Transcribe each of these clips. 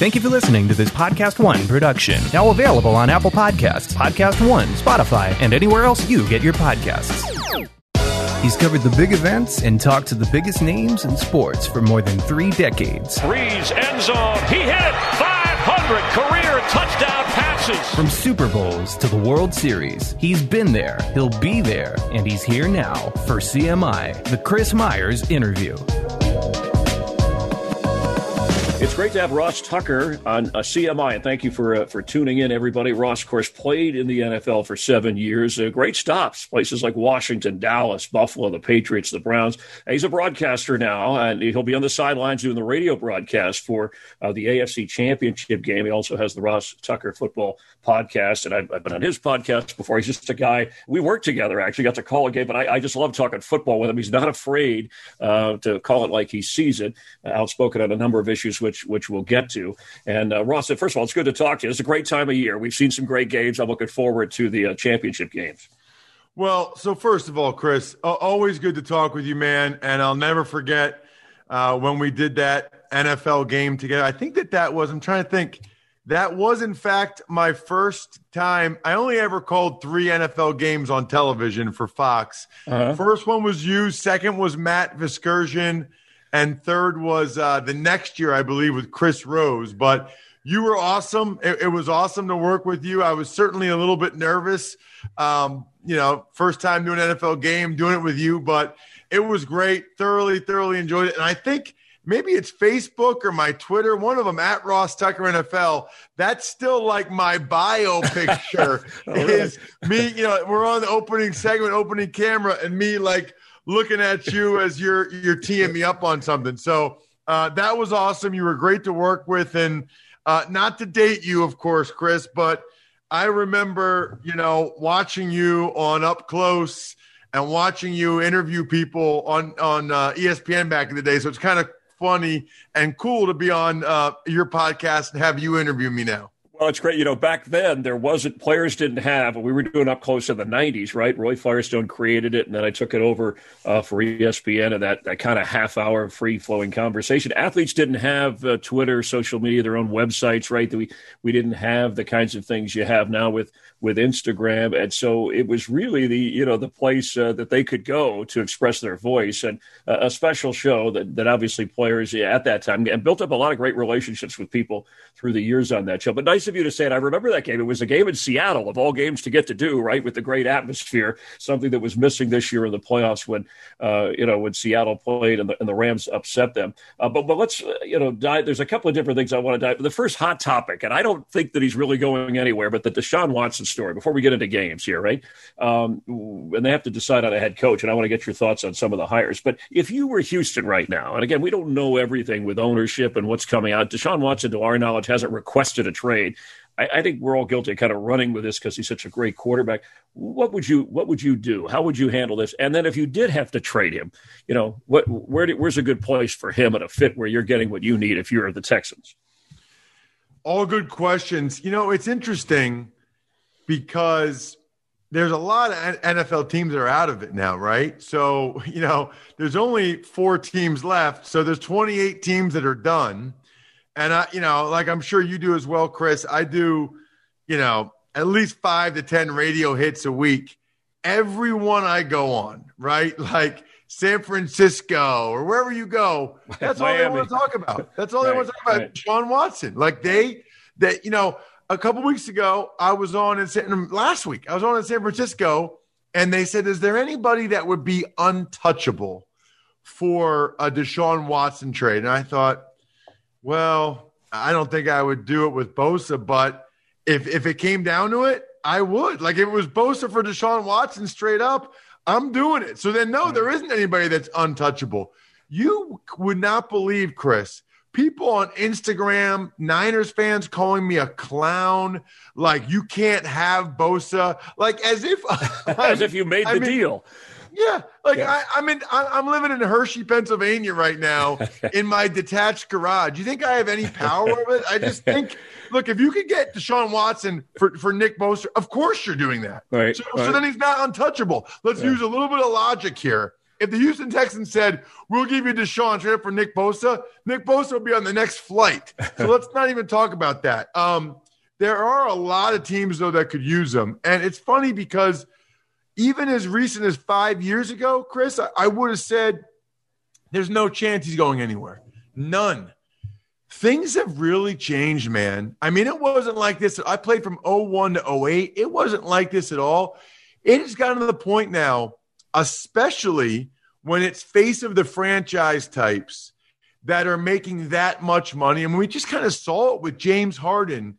Thank you for listening to this Podcast One production. Now available on Apple Podcasts, Podcast One, Spotify, and anywhere else you get your podcasts. He's covered the big events and talked to the biggest names in sports for more than three decades. Breeze, end zone. He hit it. 500 career touchdown passes. From Super Bowls to the World Series, he's been there, he'll be there, and he's here now for CMI, the Chris Myers interview. It's great to have Ross Tucker on a CMI, and thank you for uh, for tuning in, everybody. Ross, of course, played in the NFL for seven years. Uh, great stops, places like Washington, Dallas, Buffalo, the Patriots, the Browns. he's a broadcaster now, and he'll be on the sidelines doing the radio broadcast for uh, the AFC Championship game. He also has the Ross Tucker Football podcast, and I've, I've, been on his podcast before. He's just a guy we worked together. Actually, got to call a game, but I, I just love talking football with him. He's not afraid uh, to call it like he sees it. outspoken on a number of issues which which we'll get to. And uh, Ross, first of all, it's good to talk to you. It's a great time of year. We've seen some great games. I'm looking forward to the uh, championship games. Well, so first of all, Chris, always good to talk with you, man. And I'll never forget uh, when we did that NFL game together. I think that that was. I'm trying to think. That was, in fact, my first time. I only ever called three NFL games on television for Fox. Uh-huh. First one was you. Second was Matt Vasgersian and third was uh, the next year, I believe, with Chris Rose. But you were awesome. It, it, was awesome to work with you. I was certainly a little bit nervous. Um, you know, first time doing an NFL game, doing it with you, but it was great. Thoroughly, thoroughly enjoyed it. And I think maybe it's Facebook or my Twitter, one of them at Ross Tucker NFL. That's still like my bio picture oh, is me. You know, we're on the opening segment, opening camera, and me like looking at you as you're you're teeing me up on something. So uh, that was awesome. You were great to work with, and uh, not to date you, of course, Chris, but I remember you know watching you on up close and watching you interview people on on uh, ESPN back in the day. So it's kind of funny and cool to be on uh, your podcast and have you interview me now. Well, it's great. You know, back then there wasn't players didn't have. We were doing up close in the '90s, right? Roy Firestone created it, and then I took it over uh, for ESPN and that that kind of half hour free flowing conversation. Athletes didn't have uh, Twitter, social media, their own websites, right? That we we didn't have the kinds of things you have now with with Instagram, and so it was really the you know the place uh, that they could go to express their voice, and uh, a special show that that obviously players at that time and built up a lot of great relationships with people through the years on that show. But nice of you to say it. I remember that game. It was a game in Seattle of all games to get to do right with the great atmosphere, something that was missing this year in the playoffs when uh, you know when Seattle played and the, and the Rams upset them. Uh, but but let's uh, you know dive. There's a couple of different things I want to dive. The first hot topic, and I don't think that he's really going anywhere, but the Deshaun Watson story before we get into games here, right? Um, and they have to decide on a head coach, and I want to get your thoughts on some of the hires. But if you were Houston right now, and again, we don't know everything with ownership and what's coming out. Deshaun Watson, to our knowledge, hasn't requested a trade. I, I think we're all guilty of kind of running with this because he's such a great quarterback. What would you What would you do? How would you handle this? And then if you did have to trade him, you know, what where do, where's a good place for him at a fit where you're getting what you need if you're the Texans? All good questions. You know, it's interesting because there's a lot of NFL teams that are out of it now, right? So, you know, there's only four teams left. So there's 28 teams that are done. And I, you know, like I'm sure you do as well, Chris. I do, you know, at least five to 10 radio hits a week. Everyone I go on, right? Like San Francisco or wherever you go, that's all they want to talk about. That's all right, they want to talk about. Right. Sean Watson. Like they, that, you know, a couple weeks ago, I was on in San, last week, I was on in San Francisco, and they said, "Is there anybody that would be untouchable for a Deshaun Watson trade?" And I thought, well, I don't think I would do it with Bosa, but if if it came down to it, I would. Like if it was Bosa for Deshaun Watson, straight up, I'm doing it. So then, no, there isn't anybody that's untouchable. You would not believe, Chris people on Instagram, Niners fans calling me a clown, like you can't have Bosa, like as if as if you made the I mean, deal. Yeah, like yeah. I, am in, I'm living in Hershey, Pennsylvania right now in my detached garage. You think I have any power over it? I just think, look, if you could get Deshaun Watson for, for Nick Bosa, of course you're doing that. Right. So, right. so then he's not untouchable. Let's yeah. use a little bit of logic here. if the Houston Texans said, we'll give you Deshaun trade for Nick Bosa, Nick Bosa will be on the next flight. So let's not even talk about that. Um, there are a lot of teams, though, that could use them. And it's funny because even as recent as five years ago, Chris, I, I would have said there's no chance he's going anywhere. None. Things have really changed, man. I mean, it wasn't like this. I played from 01 to 08. It wasn't like this at all. It has gotten to the point now, especially when it's face of the franchise types that are making that much money. I mean, we just kind of saw it with James Harden.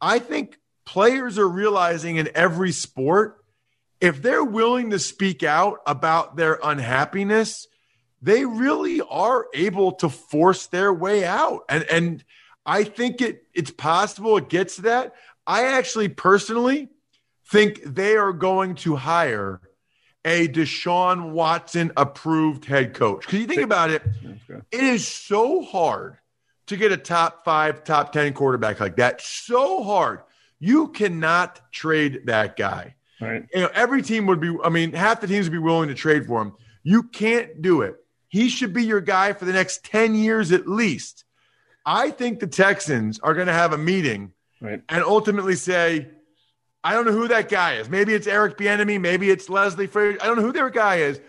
I think players are realizing in every sport if they're willing to speak out about their unhappiness, they really are able to force their way out. And and I think it it's possible it gets to that. I actually personally think they are going to hire a Deshaun Watson approved head coach. Because you think about it, okay. it is so hard to get a top five, top 10 quarterback like that. So hard. You cannot trade that guy. Right. You know, every team would be, I mean, half the teams would be willing to trade for him. You can't do it. He should be your guy for the next 10 years at least. I think the Texans are going to have a meeting right. and ultimately say, I don't know who that guy is. Maybe it's Eric Bieniemy. Maybe it's Leslie Frazier. I don't know who their guy is.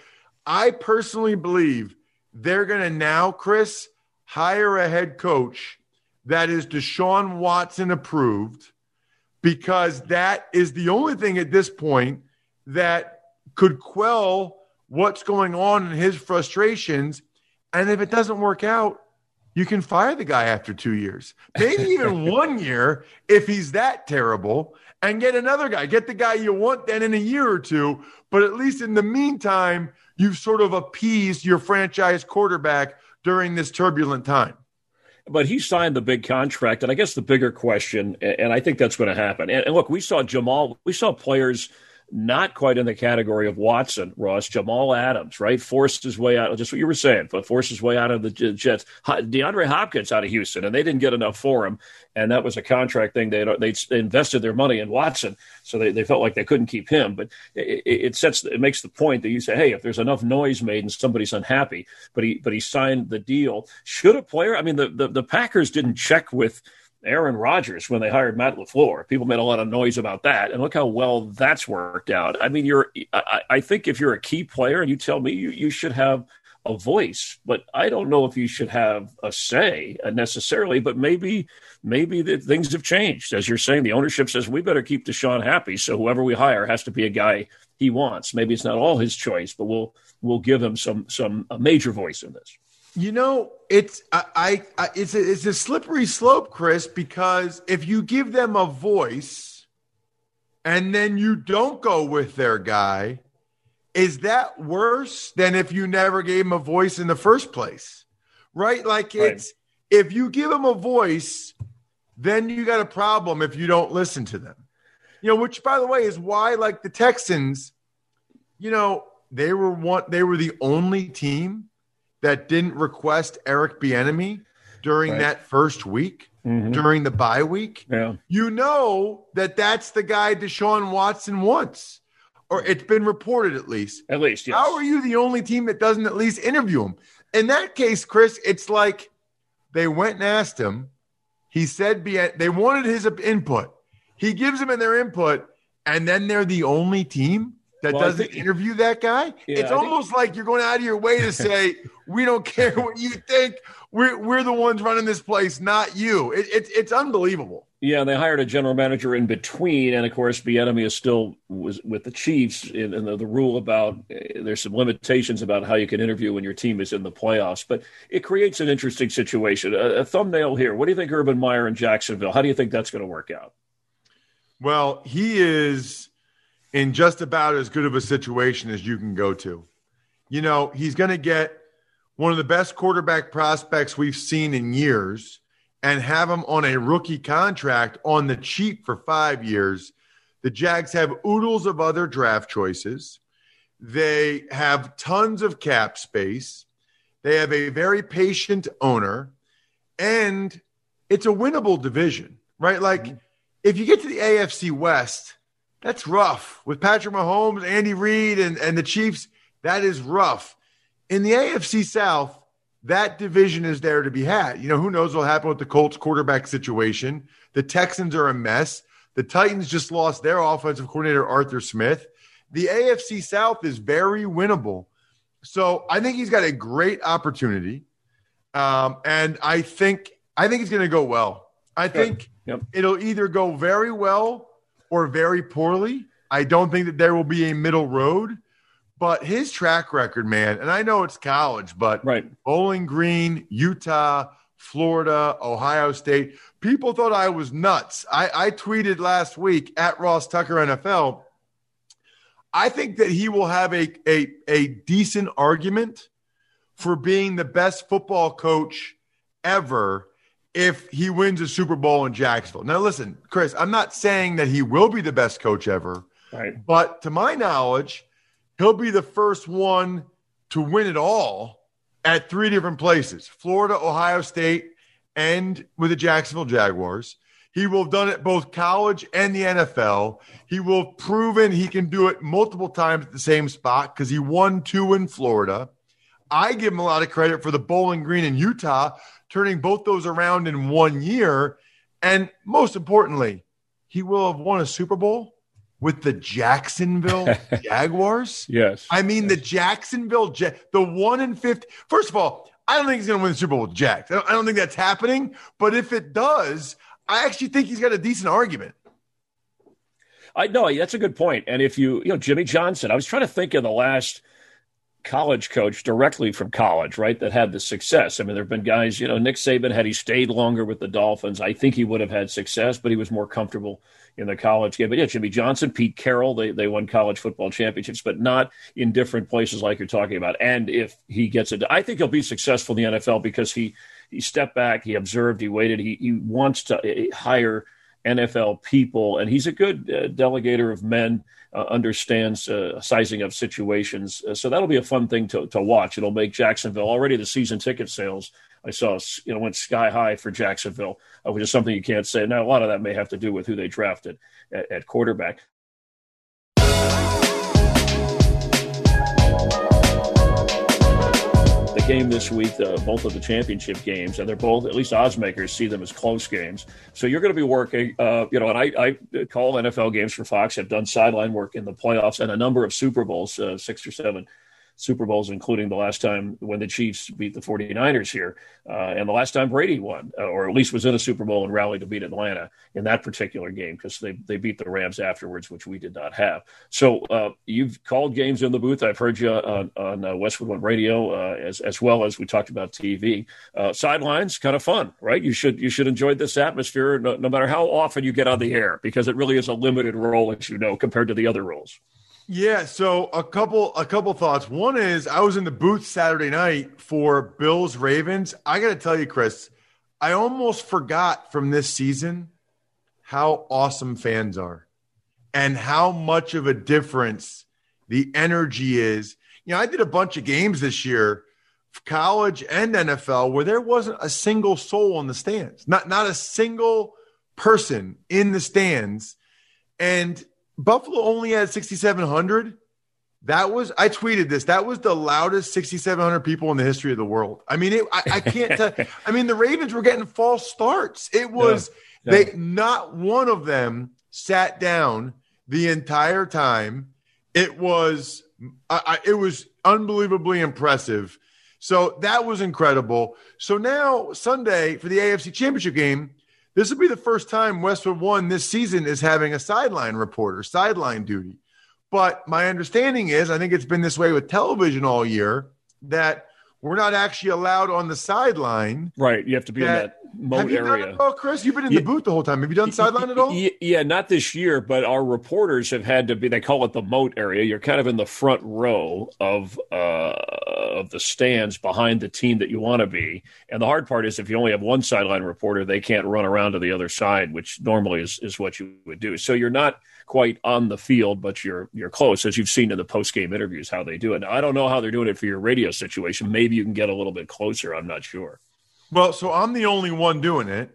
I personally believe they're going to now, Chris, hire a head coach that is Deshaun Watson approved because that is the only thing at this point that could quell what's going on in his frustrations. And if it doesn't work out, you can fire the guy after two years, maybe even one year if he's that terrible, and get another guy. Get the guy you want then in a year or two. But at least in the meantime, you've sort of appeased your franchise quarterback during this turbulent time but he signed the big contract. And I guess the bigger question, and I think that's going to happen. And, and, look, we saw Jamal, we saw players not quite in the category of Watson, Ross, Jamal Adams, right? Forced his way out, just what you were saying, but forced his way out of the Jets. DeAndre Hopkins out of Houston, and they didn't get enough for him. And that was a contract thing. They they invested their money in Watson, so they, they felt like they couldn't keep him. But it, it sets it makes the point that you say, hey, if there's enough noise made and somebody's unhappy, but he but he signed the deal. Should a player? I mean, the the, the Packers didn't check with Aaron Rodgers when they hired Matt LaFleur. People made a lot of noise about that, and look how well that's worked out. I mean, you're. I, I think if you're a key player and you tell me you, you should have a voice, but I don't know if you should have a say necessarily. But maybe, maybe the, things have changed. As you're saying, the ownership says we better keep Deshaun happy, so whoever we hire has to be a guy he wants. Maybe it's not all his choice, but we'll we'll give him some some a major voice in this. You know, it's I, I, it's a, it's a slippery slope, Chris, because if you give them a voice and then you don't go with their guy, is that worse than if you never gave them a voice in the first place? Right? Like it's right. if you give them a voice, then you got a problem if you don't listen to them. You know, which by the way is why like the Texans, you know, they were one they were the only team that didn't request Eric Bieniemy during right. that first week, mm-hmm. during the bye week, yeah. you know that that's the guy Deshaun Watson wants, or it's been reported at least. At least, yes. How are you the only team that doesn't at least interview him? In that case, Chris, it's like they went and asked him. He said they wanted his input. He gives them in their input, and then they're the only team that well, doesn't think, interview that guy. Yeah, it's I almost think, like you're going out of your way to say, we don't care what you think. We're, we're the ones running this place, not you. It, it, it's unbelievable. Yeah, they hired a general manager in between, and of course, Bieniemy is still was with the Chiefs. And the, the, rule about uh, there's some limitations about how you can interview when your team is in the playoffs, but it creates an interesting situation. A, a thumbnail here. What do you think, Urban Meyer in Jacksonville? How do you think that's going to work out? Well, he is in just about as good of a situation as you can go to. You know, he's going to get one of the best quarterback prospects we've seen in years and have him on a rookie contract on the cheap for five years. The Jags have oodles of other draft choices. They have tons of cap space. They have a very patient owner, and it's a winnable division, right? Like, mm-hmm. if you get to the AFC West, that's rough with Patrick Mahomes, Andy Reid, and, and the Chiefs. That is rough. in the AFC South, that division is there to be had. You know, who knows what'll happen with the Colts quarterback situation? The Texans are a mess. The Titans just lost their offensive coordinator, Arthur Smith. The AFC South is very winnable. So I think he's got a great opportunity. Um, and I think I think it's going to go well. I think yep. it'll either go very well or very poorly. I don't think that there will be a middle road. But his track record, man, and I know it's college, but right. Bowling Green, Utah, Florida, Ohio State, people thought I was nuts. I, I tweeted last week at Ross Tucker NFL. I think that he will have a, a, a decent argument for being the best football coach ever if he wins a Super Bowl in Jacksonville. Now, listen, Chris, I'm not saying that he will be the best coach ever, right. but to my knowledge, he'll be the first one to win it all at three different places Florida, Ohio State, and with the Jacksonville Jaguars. He will have done it both college and the NFL. He will have proven he can do it multiple times at the same spot because he won two in Florida. I give him a lot of credit for the Bowling Green in Utah, turning both those around in one year. And most importantly, he will have won a Super Bowl with the Jacksonville Jaguars. Yes. I mean, yes. the Jacksonville, the one in 50. First of all, I don't think he's going to win the Super Bowl with Jags. I don't, I don't think that's happening. But if it does, I actually think he's got a decent argument. I know that's a good point. And if you, you know, Jimmy Johnson, I was trying to think of the last college coach directly from college, right, that had the success. I mean, there have been guys, you know, Nick Saban, had he stayed longer with the Dolphins, I think he would have had success, but he was more comfortable in the college game. But yeah, Jimmy Johnson, Pete Carroll, they, they won college football championships, but not in different places like you're talking about. And if he gets it, I think he'll be successful in the NFL because he, he stepped back, he observed, he waited, he, he wants to eh, hire NFL people, and he's a good uh, delegator of men. Uh, understands uh, sizing of situations, uh, so that'll be a fun thing to, to watch. It'll make Jacksonville already the season ticket sales. I saw you know went sky high for Jacksonville, uh, which is something you can't say. Now a lot of that may have to do with who they drafted at, at quarterback. The game this week, both of the championship games, and they're both, at least odds makers see them as close games. So you're going to be working, uh, you know, and I, I, call NFL games for Fox, have done sideline work in the playoffs and a number of Super Bowls, uh, six or seven Super Bowls, including the last time when the Chiefs beat the 49ers here, uh, and the last time Brady won, uh, or at least was in a Super Bowl and rallied to beat Atlanta in that particular game because they, they beat the Rams afterwards, which we did not have. So uh, you've called games in the booth. I've heard you on, on uh, Westwood One Radio uh, as, as well as we talked about TV. Uh, sidelines, kind of fun, right? You should you should enjoy this atmosphere no, no matter how often you get on the air because it really is a limited role, as you know, compared to the other roles. Yeah, so a couple a couple thoughts. One is I was in the booth Saturday night for Bills Ravens. I got to tell you, Chris, I almost forgot from this season how awesome fans are and how much of a difference the energy is. You know, I did a bunch of games this year, college and NFL, where there wasn't a single soul in the stands. Not not a single person in the stands. And Buffalo only had 6,700. That was I tweeted this. That was the loudest 6,700 people in the history of the world. I mean, it, I, I, can't. tell. I mean, the Ravens were getting false starts. It was yeah, yeah. they not one of them sat down the entire time. It was I, it was unbelievably impressive. So that was incredible. So now Sunday for the AFC Championship game, this will be the first time Westwood One this season is having a sideline reporter, sideline duty. But my understanding is, I think it's been this way with television all year, that we're not actually allowed on the sideline. Right. You have to be that, in that you area. All, Chris? You've been in yeah. the booth the whole time. Have you done sideline at all? Yeah, not this year, but our reporters have had to be. They call it the moat area. You're kind of in the front row of uh, of the stands behind the team that you want to be. And the hard part is if you only have one sideline reporter, they can't run around to the other side, which normally is is what you would do. So you're not quite on the field, but you're you're close, as you've seen in the post game interviews how they do it. Now I don't know how they're doing it for your radio situation. Maybe you can get a little bit closer. I'm not sure. Well, so I'm the only one doing it,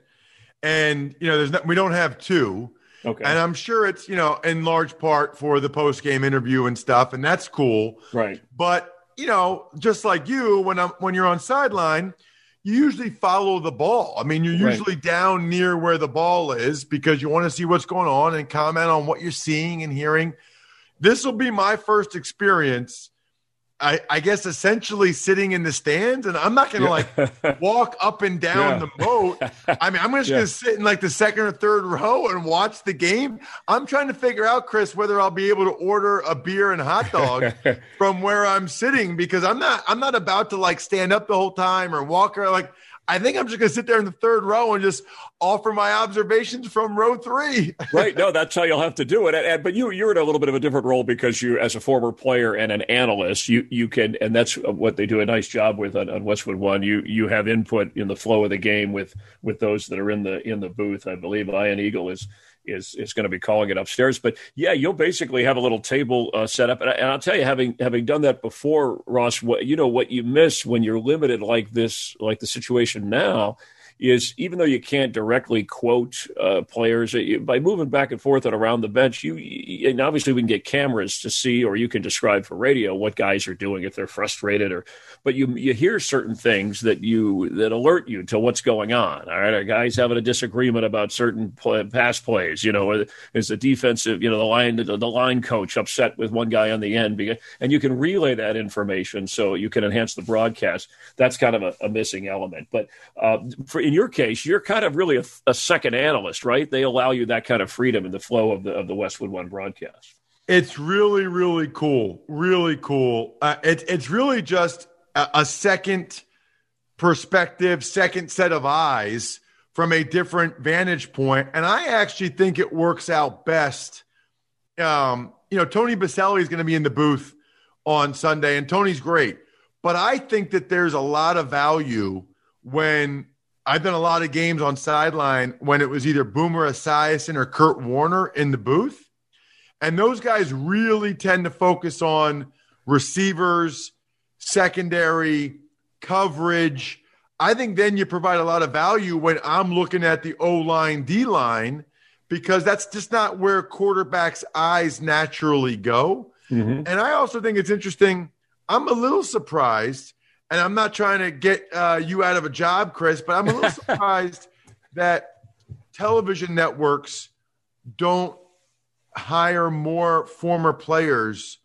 and you know, there's not, we don't have two. Okay. And I'm sure it's you know in large part for the post game interview and stuff, and that's cool. Right. But you know, just like you, when I'm when you're on sideline, you usually follow the ball. I mean, you're usually right. down near where the ball is because you want to see what's going on and comment on what you're seeing and hearing. This will be my first experience I, I, guess essentially sitting in the stands, and I'm not going to yeah. like walk up and down yeah. the moat. I mean, I'm just yeah. going to sit in like the second or third row and watch the game. I'm trying to figure out, Chris, whether I'll be able to order a beer and hot dog from where I'm sitting because I'm not I'm not about to like stand up the whole time or walk or like I think I'm just going to sit there in the third row and just offer my observations from row three. right. No, that's how you'll have to do it. And, and, but you, you're in a little bit of a different role because you, as a former player and an analyst, you, you can, and that's what they do a nice job with on, on Westwood One. You, you have input in the flow of the game with, with those that are in the, in the booth. I believe Ian Eagle is, is is going to be calling it upstairs. But yeah, you'll basically have a little table uh, set up, and, I, will tell you, having having done that before, Ross, what you know what you miss when you're limited like this, like the situation now, is even though you can't directly quote uh, players uh, by moving back and forth and around the bench, you and obviously we can get cameras to see, or you can describe for radio what guys are doing if they're frustrated, or but you you hear certain things that you that alert you to what's going on. All right, are guys having a disagreement about certain play, pass plays? You know, is the defensive, you know, the line the, the line coach upset with one guy on the end, because, and you can relay that information so you can enhance the broadcast. That's kind of a, a missing element, but uh, for in your case, you're kind of really a, a, second analyst, right? They allow you that kind of freedom in the flow of the of the Westwood One broadcast. It's really, really cool. Really cool. Uh, it, it's really just a, a second perspective, second set of eyes from a different vantage point, and I actually think it works out best. Um, you know, Tony Boselli is going to be in the booth on Sunday, and Tony's great. But I think that there's a lot of value when I've done a lot of games on sideline when it was either Boomer Esiason or Kurt Warner in the booth. And those guys really tend to focus on receivers, secondary, coverage. I think then you provide a lot of value when I'm looking at the O line, D line, because that's just not where quarterbacks' eyes naturally go. Mm-hmm. And I also think it's interesting. I'm a little surprised and I'm not trying to get uh, you out of a job, Chris, but I'm a little surprised that television networks don't hire more former players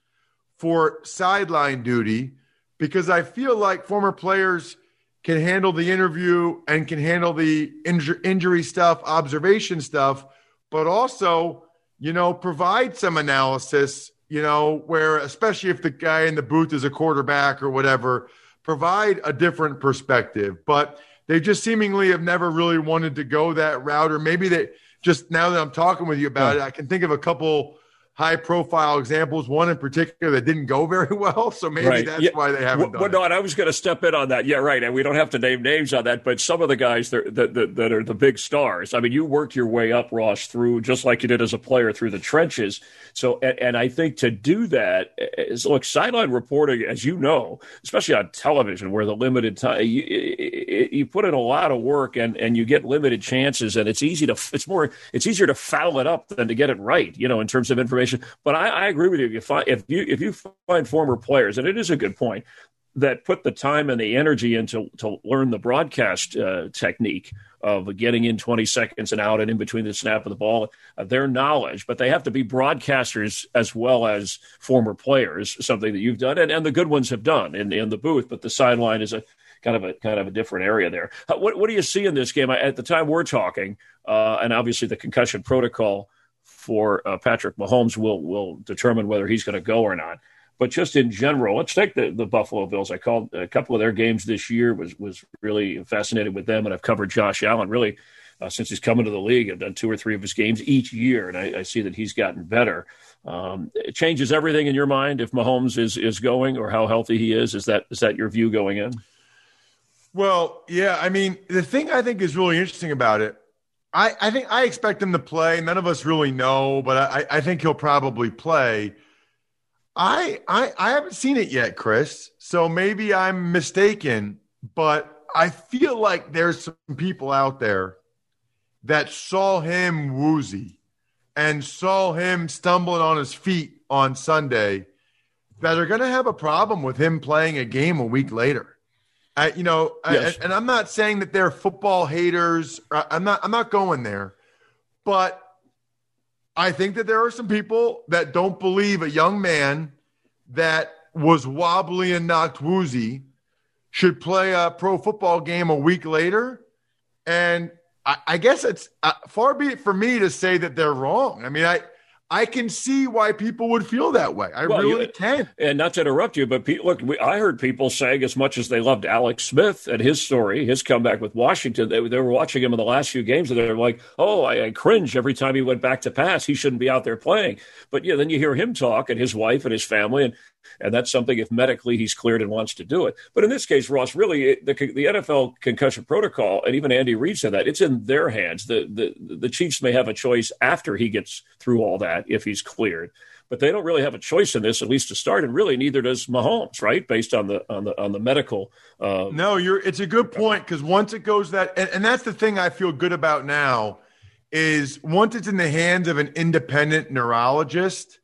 for sideline duty because I feel like former players can handle the interview and can handle the inj- injury stuff, observation stuff, but also, you know, provide some analysis, you know, where especially if the guy in the booth is a quarterback or whatever provide a different perspective. But they just seemingly have never really wanted to go that route, or maybe they just now that I'm talking with you about yeah. it, I can think of a couple high profile examples, one in particular that didn't go very well. So maybe right. that's yeah. why they haven't well, done well, no, I was going to step in on that. Yeah, right. And we don't have to name names on that, but some of the guys that, that, that, are the big stars. I mean, you worked your way up, Ross, through just like you did as a player through the trenches. So, and, and I think to do that eh, eh, is look, sideline reporting, as you know, especially on television where the limited time, you, eh, you put in a lot of work and, and you get limited chances and it's easy to, it's more, it's easier to foul it up than to get it right, you know, in terms of information information. But I, I agree with you. If you find if you if you find former players, and it is a good point, that put the time and the energy into to learn the broadcast uh, technique of getting in 20 seconds and out and in between the snap of the ball, uh, their knowledge, but they have to be broadcasters as well as former players, something that you've done and, and the good ones have done in, in the booth, but the sideline is a kind of a kind of a different area there. What, what do you see in this game? At the time we're talking, uh, and obviously the concussion protocol for uh, Patrick Mahomes will will determine whether he's going to go or not. But just in general, let's take the, the Buffalo Bills. I called a couple of their games this year. was was really fascinated with them, and I've covered Josh Allen really uh, since he's come into the league. I've done two or three of his games each year, and I, I see that he's gotten better. Um, it changes everything in your mind if Mahomes is is going or how healthy he is. Is that is that your view going in? Well, yeah. I mean, the thing I think is really interesting about it I, I think I expect him to play. None of us really know, but I, I think he'll probably play. I, I I haven't seen it yet, Chris. So maybe I'm mistaken, but I feel like there's some people out there that saw him woozy and saw him stumbling on his feet on Sunday that are going to have a problem with him playing a game a week later. I, you know, yes. I, and I'm not saying that they're football haters. I'm not. I'm not going there, but I think that there are some people that don't believe a young man that was wobbly and knocked woozy should play a pro football game a week later. And I, I guess it's uh, far be it for me to say that they're wrong. I mean, I I can see why people would feel that way. I well, really you, can. And not to interrupt you, but pe- look, we, I heard people saying as much as they loved Alex Smith and his story, his comeback with Washington, they, they were watching him in the last few games and they're like, oh, I, I, cringe every time he went back to pass. He shouldn't be out there playing. But yeah, then you hear him talk and his wife and his family, and and that's something if medically he's cleared and wants to do it. But in this case, Ross, really, the, the NFL concussion protocol, and even Andy Reid said that it's in their hands. The, the the Chiefs may have a choice after he gets through all that if he's cleared. But they don't really have a choice in this, at least to start, and really neither does Mahomes, right? Based on the on the on the medical. Uh, no, you're. It's a good point because once it goes that, and, and that's the thing I feel good about now, is once it's in the hands of an independent neurologist,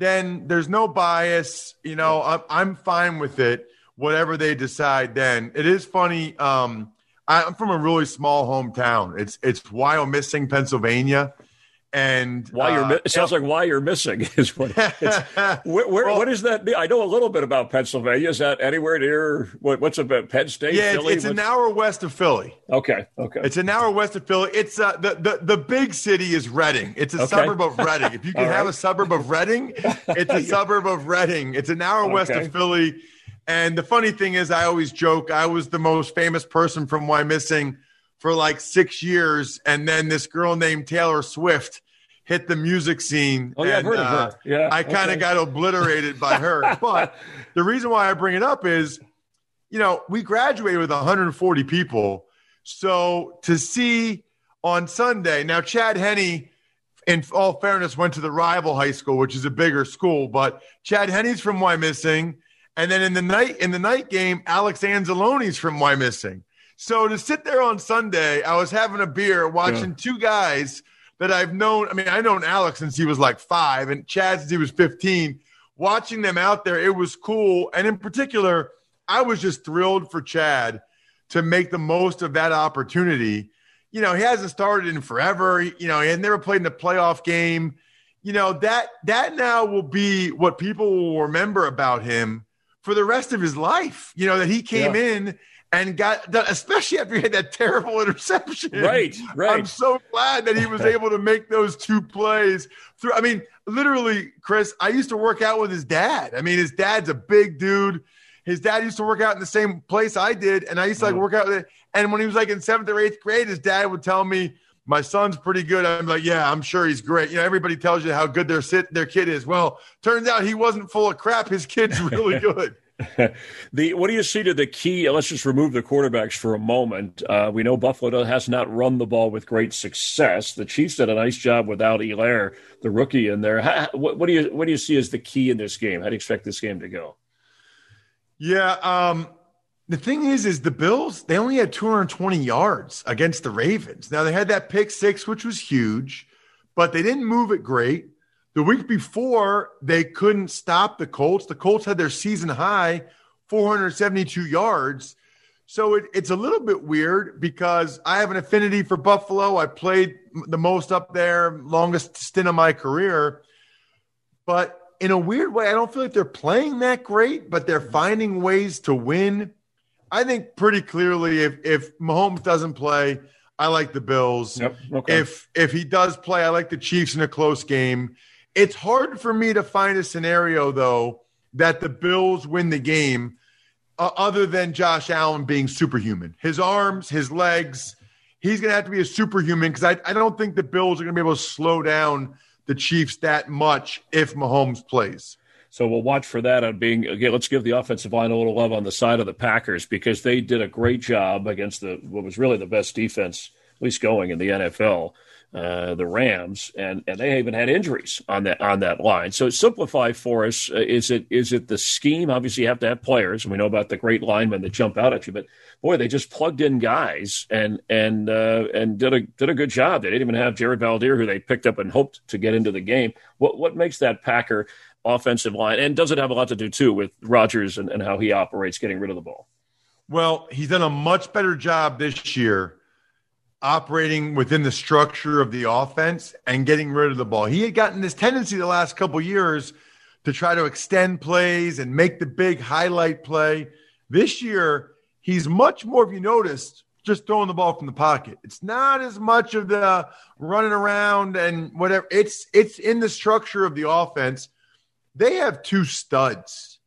then there's no bias. You know, I'm, I'm fine with it, whatever they decide. Then it is funny. Um, I'm from a really small hometown. It's it's Wyomissing, Pennsylvania. And why you're uh, it sounds like why you're missing is what where, where well, what does that mean? I know a little bit about Pennsylvania. Is that anywhere near what, what's about Penn State? Yeah, Philly? it's, it's an hour west of Philly. Okay, okay. It's an hour west of Philly. It's uh, the the the big city is Reading. It's a okay. suburb of Reading. If you can have right. a suburb of Reading, it's a suburb of Reading. It's an hour okay. west of Philly. And the funny thing is, I always joke I was the most famous person from Wyomissing for like six years, and then this girl named Taylor Swift hit the music scene. Oh yeah, and, I've heard uh, of her. Yeah, I kind of okay. got obliterated by her. but the reason why I bring it up is, you know, we graduated with 140 people. So to see on Sunday now, Chad Henne, in all fairness, went to the rival high school, which is a bigger school. But Chad Henne's from Wyomissing, and then in the night in the night game, Alex Anzalone's from Wyomissing. So to sit there on Sunday, I was having a beer watching yeah. two guys that I've known. I mean, I've known Alex since he was like five, and Chad since he was 15. Watching them out there, it was cool. And in particular, I was just thrilled for Chad to make the most of that opportunity. You know, he hasn't started in forever. You know, he had never played in a playoff game. You know, that that now will be what people will remember about him for the rest of his life. You know, that he came yeah. in and got done, especially after he had that terrible interception. Right, right. I'm so glad that he was able to make those two plays through. I mean, literally, Chris, I used to work out with his dad. I mean, his dad's a big dude. His dad used to work out in the same place I did, and I used to like work out with it. And when he was like in seventh or eighth grade, his dad would tell me, my son's pretty good. I'm like, yeah, I'm sure he's great. You know, everybody tells you how good their sit their kid is. Well, turns out he wasn't full of crap. His kid's really good. the what do you see to the key? Let's just remove the quarterbacks for a moment. Uh, we know Buffalo has not run the ball with great success. The Chiefs did a nice job without Helaire, the rookie, in there. How, what, what, do you what do you see as the key in this game? How do you expect this game to go? Yeah, um, the thing is, is the Bills they only had 220 yards against the Ravens. Now they had that pick six, which was huge, but they didn't move it great. The week before, they couldn't stop the Colts. The Colts had their season high 472 yards. So it, it's a little bit weird because I have an affinity for Buffalo. I played the most up there, longest stint of my career. But in a weird way, I don't feel like they're playing that great, but they're mm-hmm. finding ways to win. I think pretty clearly if if Mahomes doesn't play, I like the Bills. Yep. Okay. If if he does play, I like the Chiefs in a close game. It's hard for me to find a scenario, though, that the Bills win the game uh, other than Josh Allen being superhuman. His arms, his legs, he's going to have to be a superhuman because I, I don't think the Bills are going to be able to slow down the Chiefs that much if Mahomes plays. So we'll watch for that on being again. Let's give the offensive line a little love on the side of the Packers because they did a great job against the what was really the best defense, at least going in the NFL uh, the Rams, and and they even had injuries on that on that line. So simplify for us: uh, is it is it the scheme? Obviously, you have to have players, and we know about the great linemen that jump out at you. But boy, they just plugged in guys and and uh, and did a did a good job. They didn't even have Jared Veldheer, who they picked up and hoped to get into the game. What what makes that Packer offensive line? And does it have a lot to do, too, with Rodgers and, and how he operates getting rid of the ball? Well, he's done a much better job this year operating within the structure of the offense and getting rid of the ball. He had gotten this tendency the last couple years to try to extend plays and make the big highlight play. This year, he's much more, if you noticed, just throwing the ball from the pocket. It's not as much of the running around and whatever. It's it's in the structure of the offense. They have two studs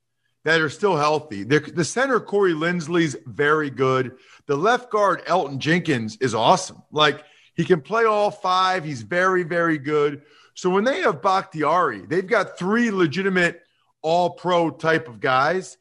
that are still healthy. They're, the center Corey Linsley's very good. The left guard Elgton Jenkins is awesome. Like he can play all five. He's very very good. So when they have Bakhtiari, they've got three legitimate all pro type of guys.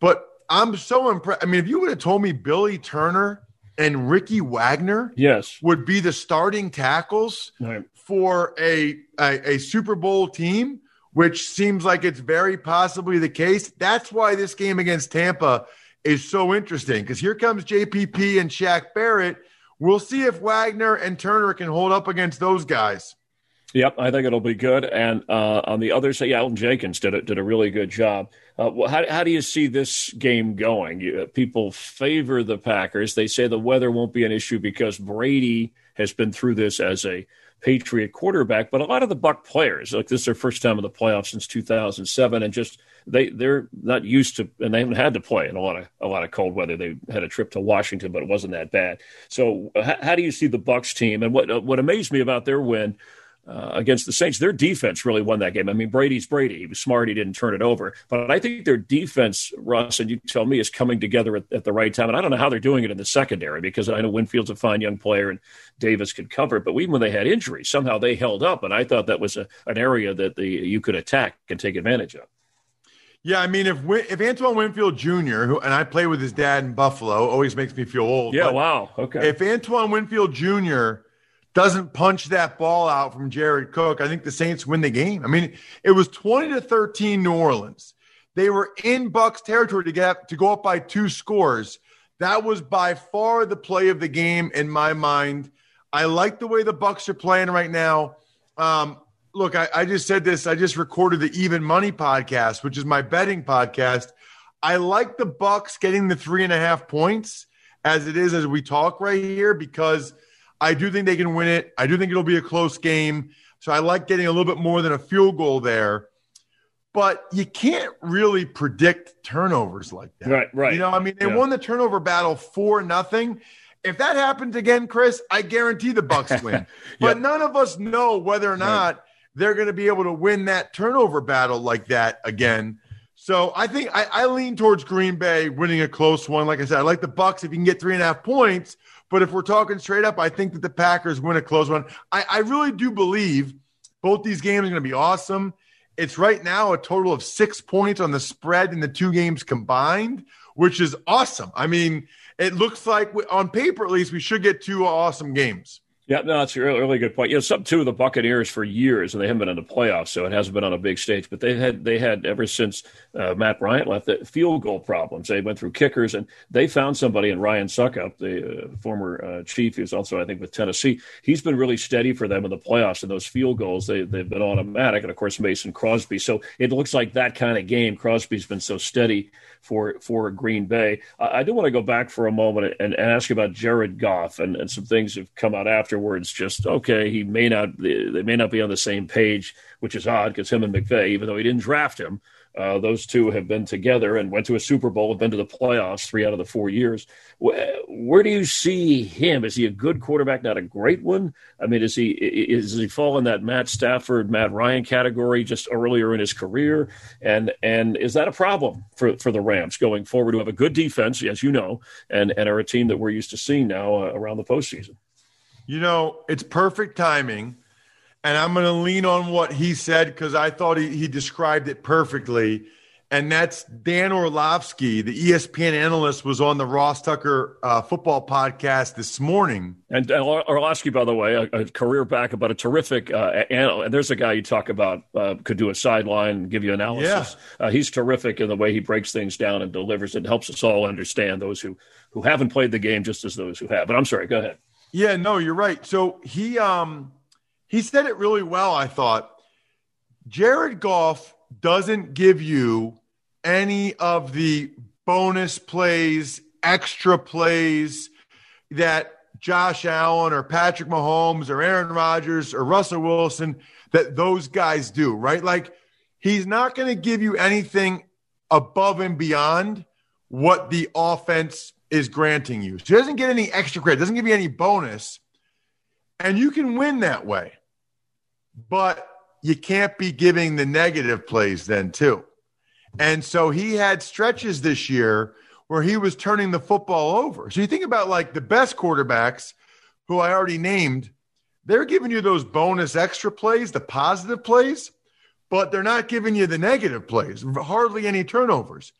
But I'm so impressed. I mean, if you would have told me Billy Turner and Ricky Wagner yes. would be the starting tackles right. for a, a, a Super Bowl team, which seems like it's very possibly the case. That's why this game against Tampa is so interesting because here comes JPP and Shaq Barrett. We'll see if Wagner and Turner can hold up against those guys. Yep, I think it'll be good. And uh, on the other side, yeah, Jenkins did a, did a really good job. Uh, how, how do you see this game going? You, people favor the Packers. They say the weather won't be an issue because Brady has been through this as a Patriot quarterback. But a lot of the Buck players, like this is their first time in the playoffs since 2007, and just they they're not used to, and they haven't had to play in a lot of a lot of cold weather. They had a trip to Washington, but it wasn't that bad. So, how, do you see the Bucks team? And what what amazed me about their win uh, against the Saints. Their defense really won that game. I mean, Brady's Brady. He was smart. He didn't turn it over. But I think their defense, Russ, and you tell me, is coming together at, at, the right time. And I don't know how they're doing it in the secondary because I know Winfield's a fine young player and Davis could cover. But even when they had injuries, somehow they held up. And I thought that was a, an area that the, you could attack and take advantage of. Yeah, I mean, if if Antoine Winfield Jr., who and I play with his dad in Buffalo, always makes me feel old. Yeah, wow. Okay. If Antoine Winfield Jr doesn't punch that ball out from Jared Cook, I think the Saints win the game. I mean, it was 20 to 13 New Orleans. They were in Bucks territory to get to go up by two scores. That was by far the play of the game in my mind. I like the way the Bucks are playing right now. Um, look, I, I just said this. I just recorded the Even Money podcast, which is my betting podcast. I like the Bucks getting the three and a half points as it is as we talk right here because – I do think they can win it. I do think it'll be a close game. So I like getting a little bit more than a field goal there. But you can't really predict turnovers like that. Right, right. You know, I mean, they yeah. won the turnover battle for nothing. If that happens again, Chris, I guarantee the Bucks win. But none of us know whether or not right. they're going to be able to win that turnover battle like that again. So I think I, I, lean towards Green Bay winning a close one. Like I said, I like the Bucks if you can get three and a half points. But if we're talking straight up, I think that the Packers win a close one. I, I really do believe both these games are going to be awesome. It's right now a total of six points on the spread in the two games combined, which is awesome. I mean, it looks like on paper, at least, we should get two awesome games. Yeah, no, that's a really, really good point. You know, some two of the Buccaneers for years, and they haven't been in the playoffs, so it hasn't been on a big stage. But they had they had ever since uh, Matt Bryant left the field goal problems. They went through kickers, and they found somebody in Ryan Succop, the uh, former uh, chief, who's also I think with Tennessee. He's been really steady for them in the playoffs, and those field goals they they've been automatic. And of course Mason Crosby. So it looks like that kind of game. Crosby's been so steady for for Green Bay. I, I do want to go back for a moment and, and ask about Jared Goff and, and some things have come out afterwards. Just okay, he may not they may not be on the same page, which is odd because him and McVay, even though he didn't draft him, uh, those two have been together and went to a Super Bowl, have been to the playoffs three out of the four years. Where, where, do you see him? Is he a good quarterback, not a great one? I mean, is he is he fall in that Matt Stafford, Matt Ryan category just earlier in his career? And and is that a problem for, for the Rams going forward? To have a good defense, as you know, and and are a team that we're used to seeing now uh, around the postseason. You know, it's perfect timing and I'm going to lean on what he said because I thought he, he described it perfectly. And that's Dan Orlovsky, the ESPN analyst, was on the Ross Tucker uh, football podcast this morning. And uh, Orlovsky, by the way, a, a, career back, but a terrific uh, analyst. And there's a guy you talk about uh, could do a sideline and give you analysis. Yeah. Uh, he's terrific in the way he breaks things down and delivers it. Helps us all understand those who who haven't played the game just as those who have. But I'm sorry, go ahead. Yeah, no, you're right. So he um he said it really well, I thought. Jared Goff doesn't give you any of the bonus plays, extra plays that Josh Allen or Patrick Mahomes or Aaron Rodgers or Russell Wilson that those guys do, right? Like he's not going to give you anything above and beyond what the offense is granting you. So he doesn't get any extra credit, doesn't give you any bonus. And you can win that way. But you can't be giving the negative plays then, too. And so he had stretches this year where he was turning the football over. So you think about like the best quarterbacks who I already named, they're giving you those bonus extra plays, the positive plays, but they're not giving you the negative plays, hardly any turnovers.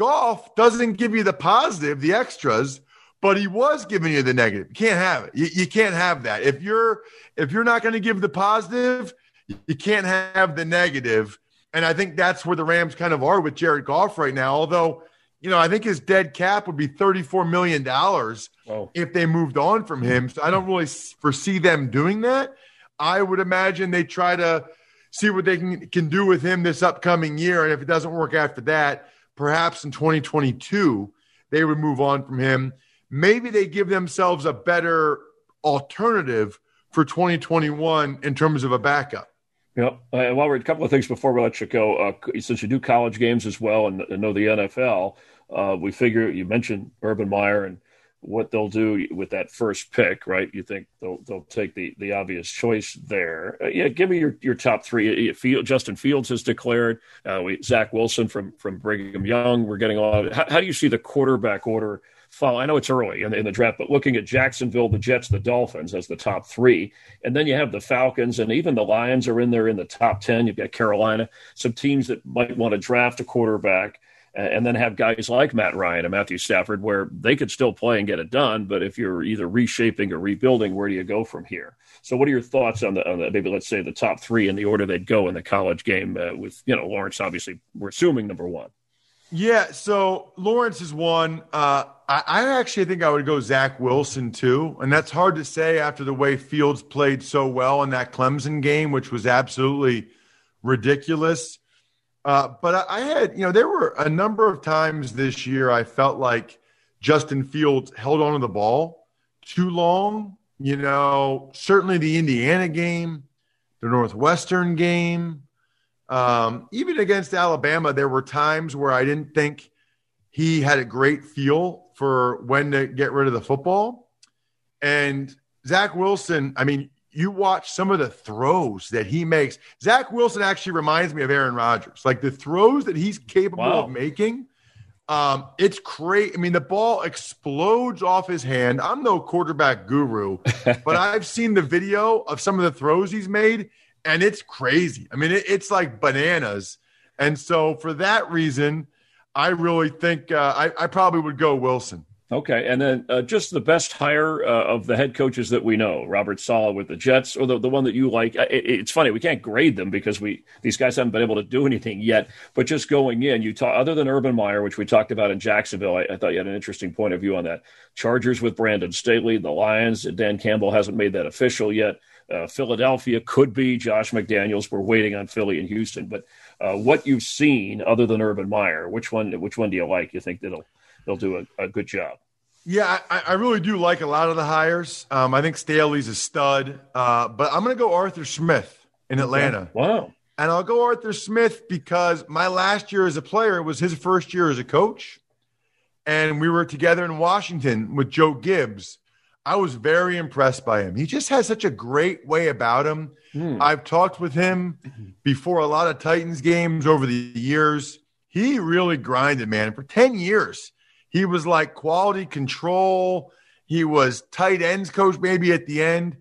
Goff doesn't give you the positive, the extras, but he was giving you the negative. You can't have it. You, you can't have that. If you're if you're not going to give the positive, you can't have the negative. And I think that's where the Rams kind of are with Jared Goff right now. Although, you know, I think his dead cap would be $34 million if they moved on from him. So I don't really foresee them doing that. I would imagine they try to see what they can, can do with him this upcoming year. And if it doesn't work after that, perhaps in 2022, they would move on from him. Maybe they give themselves a better alternative for 2021 in terms of a backup. Yep. And while we're a couple of things before we let you go, uh, since you do college games as well and, and know the NFL, uh, we figure you mentioned Urban Meyer and what they'll do with that first pick, right? You think they'll they'll take the the obvious choice there? Uh, yeah, give me your, your top three. Field, Justin Fields has declared. Uh, we, Zach Wilson from from Brigham Young. We're getting on. How, how do you see the quarterback order? follow. I know it's early in the, in the, draft, but looking at Jacksonville, the Jets, the Dolphins as the top three, and then you have the Falcons and even the Lions are in there in the top ten. You've got Carolina, some teams that might want to draft a quarterback. And then have guys like Matt Ryan and Matthew Stafford, where they could still play and get it done. But if you're either reshaping or rebuilding, where do you go from here? So, what are your thoughts on the, on the maybe let's say the top three in the order they'd go in the college game? Uh, with you know Lawrence, obviously, we're assuming number one. Yeah, so Lawrence is one. Uh, I, I, actually think I would go Zach Wilson too, and that's hard to say after the way Fields played so well in that Clemson game, which was absolutely ridiculous. Uh, but I, had, you know, there were a number of times this year I felt like Justin Fields held on to the ball too long. You know, certainly the Indiana game, the Northwestern game. Um, even against Alabama, there were times where I didn't think he had a great feel for when to get rid of the football. And Zach Wilson, I mean, you watch some of the throws that he makes. Zach Wilson actually reminds me of Aaron Rodgers. Like the throws that he's capable wow. of making. Um, it's great. I mean, the ball explodes off his hand. I'm no quarterback guru, but I've seen the video of some of the throws he's made, and it's crazy. I mean, it, it's like bananas. And so, for that reason, I really think uh, I, I, probably would go Wilson. Okay, and then uh, just the best hire uh, of the head coaches that we know, Robert Saleh with the Jets, or the, the one that you like. It, it's funny we can't grade them because we these guys haven't been able to do anything yet. But just going in, you talk other than Urban Meyer, which we talked about in Jacksonville. I, I thought you had an interesting point of view on that. Chargers with Brandon Staley, the Lions. Dan Campbell hasn't made that official yet. Uh, Philadelphia could be Josh McDaniels. We're waiting on Philly and Houston. But uh, what you've seen other than Urban Meyer, which one which one do you like? You think that'll they'll do a, a good job? Yeah, I, I, really do like a lot of the hires. Um, I think Staley's a stud, uh, but I'm going to go Arthur Smith in Atlanta. Wow. And I'll go Arthur Smith because my last year as a player was his first year as a coach. And we were together in Washington with Joe Gibbs. I was very impressed by him. He just has such a great way about him. Hmm. I've talked with him before a lot of Titans games over the years. He really grinded, man. For 10 years, he was like quality control. He was tight ends coach, maybe at the end.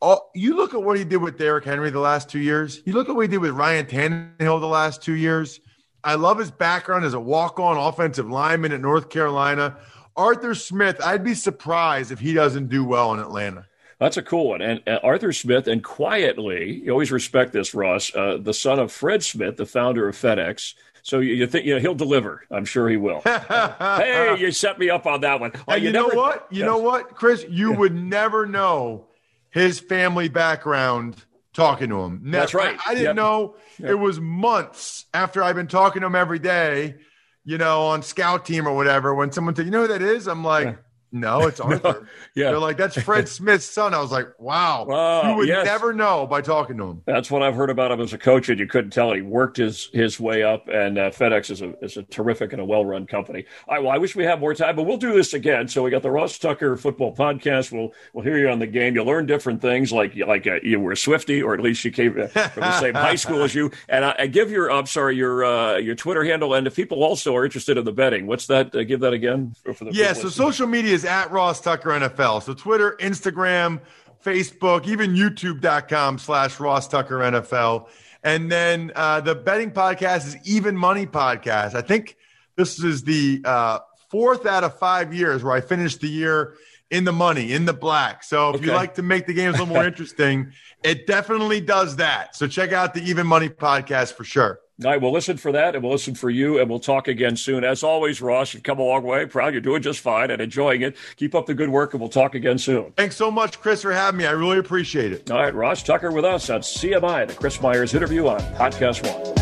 Oh, you look at what he did with Derrick Henry the last two years. You look at what he did with Ryan Tannehill the last two years. I love his background as a walk-on offensive lineman at North Carolina. Arthur Smith, I'd be surprised if he doesn't do well in Atlanta. That's a cool one. And uh, Arthur Smith, and quietly, you always respect this, Ross, uh, the son of Fred Smith, the founder of FedEx. So you, you think you know, he'll deliver? I'm sure he will. hey, you set me up on that one. Oh, you, you never, know what? You yes. know what, Chris? You would never know his family background talking to him. Never, That's right. I, I didn't yep. know yep. it was months after I've been talking to him every day, you know, on scout team or whatever. When someone said, "You know who that is?" I'm like. Yeah. No, it's Arthur. no, yeah. They're like, that's Fred Smith's son. I was like, wow. Uh, you would yes. never know by talking to him. That's what I've heard about him as a coach, and you couldn't tell. He worked his his way up, and uh, FedEx is a, is a terrific and a well run company. Right, well, I wish we had more time, but we'll do this again. So we got the Ross Tucker football podcast. We'll we'll hear you on the game. You'll learn different things, like like uh, you were a Swifty, or at least you came uh, from the same high school as you. And I, I give your, I'm sorry, your uh, your Twitter handle, and if people also are interested in the betting, what's that? Uh, give that again for, for the yeah. So social media is at Ross Tucker NFL. So Twitter, Instagram, Facebook, even YouTube.com slash Ross Tucker NFL. And then uh, the betting podcast is Even Money Podcast. I think this is the uh, fourth out of five years where I finished the year in the money, in the black. So if okay. you like to make the games a little more interesting, it definitely does that. So check out the Even Money Podcast for sure. All right, we'll listen for that, and we'll listen for you, and we'll talk again soon. As always, Ross, you've come a long way. Proud you're doing just fine and enjoying it. Keep up the good work, and we'll talk again soon. Thanks so much, Chris, for having me. I really appreciate it. All right, Ross Tucker with us on CMI, the Chris Myers interview on Podcast One.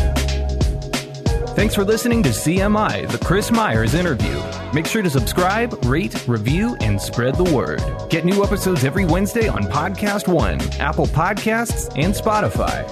Thanks for listening to CMI, the Chris Myers interview. Make sure to subscribe, rate, review, and spread the word. Get new episodes every Wednesday on Podcast One, Apple Podcasts, and Spotify.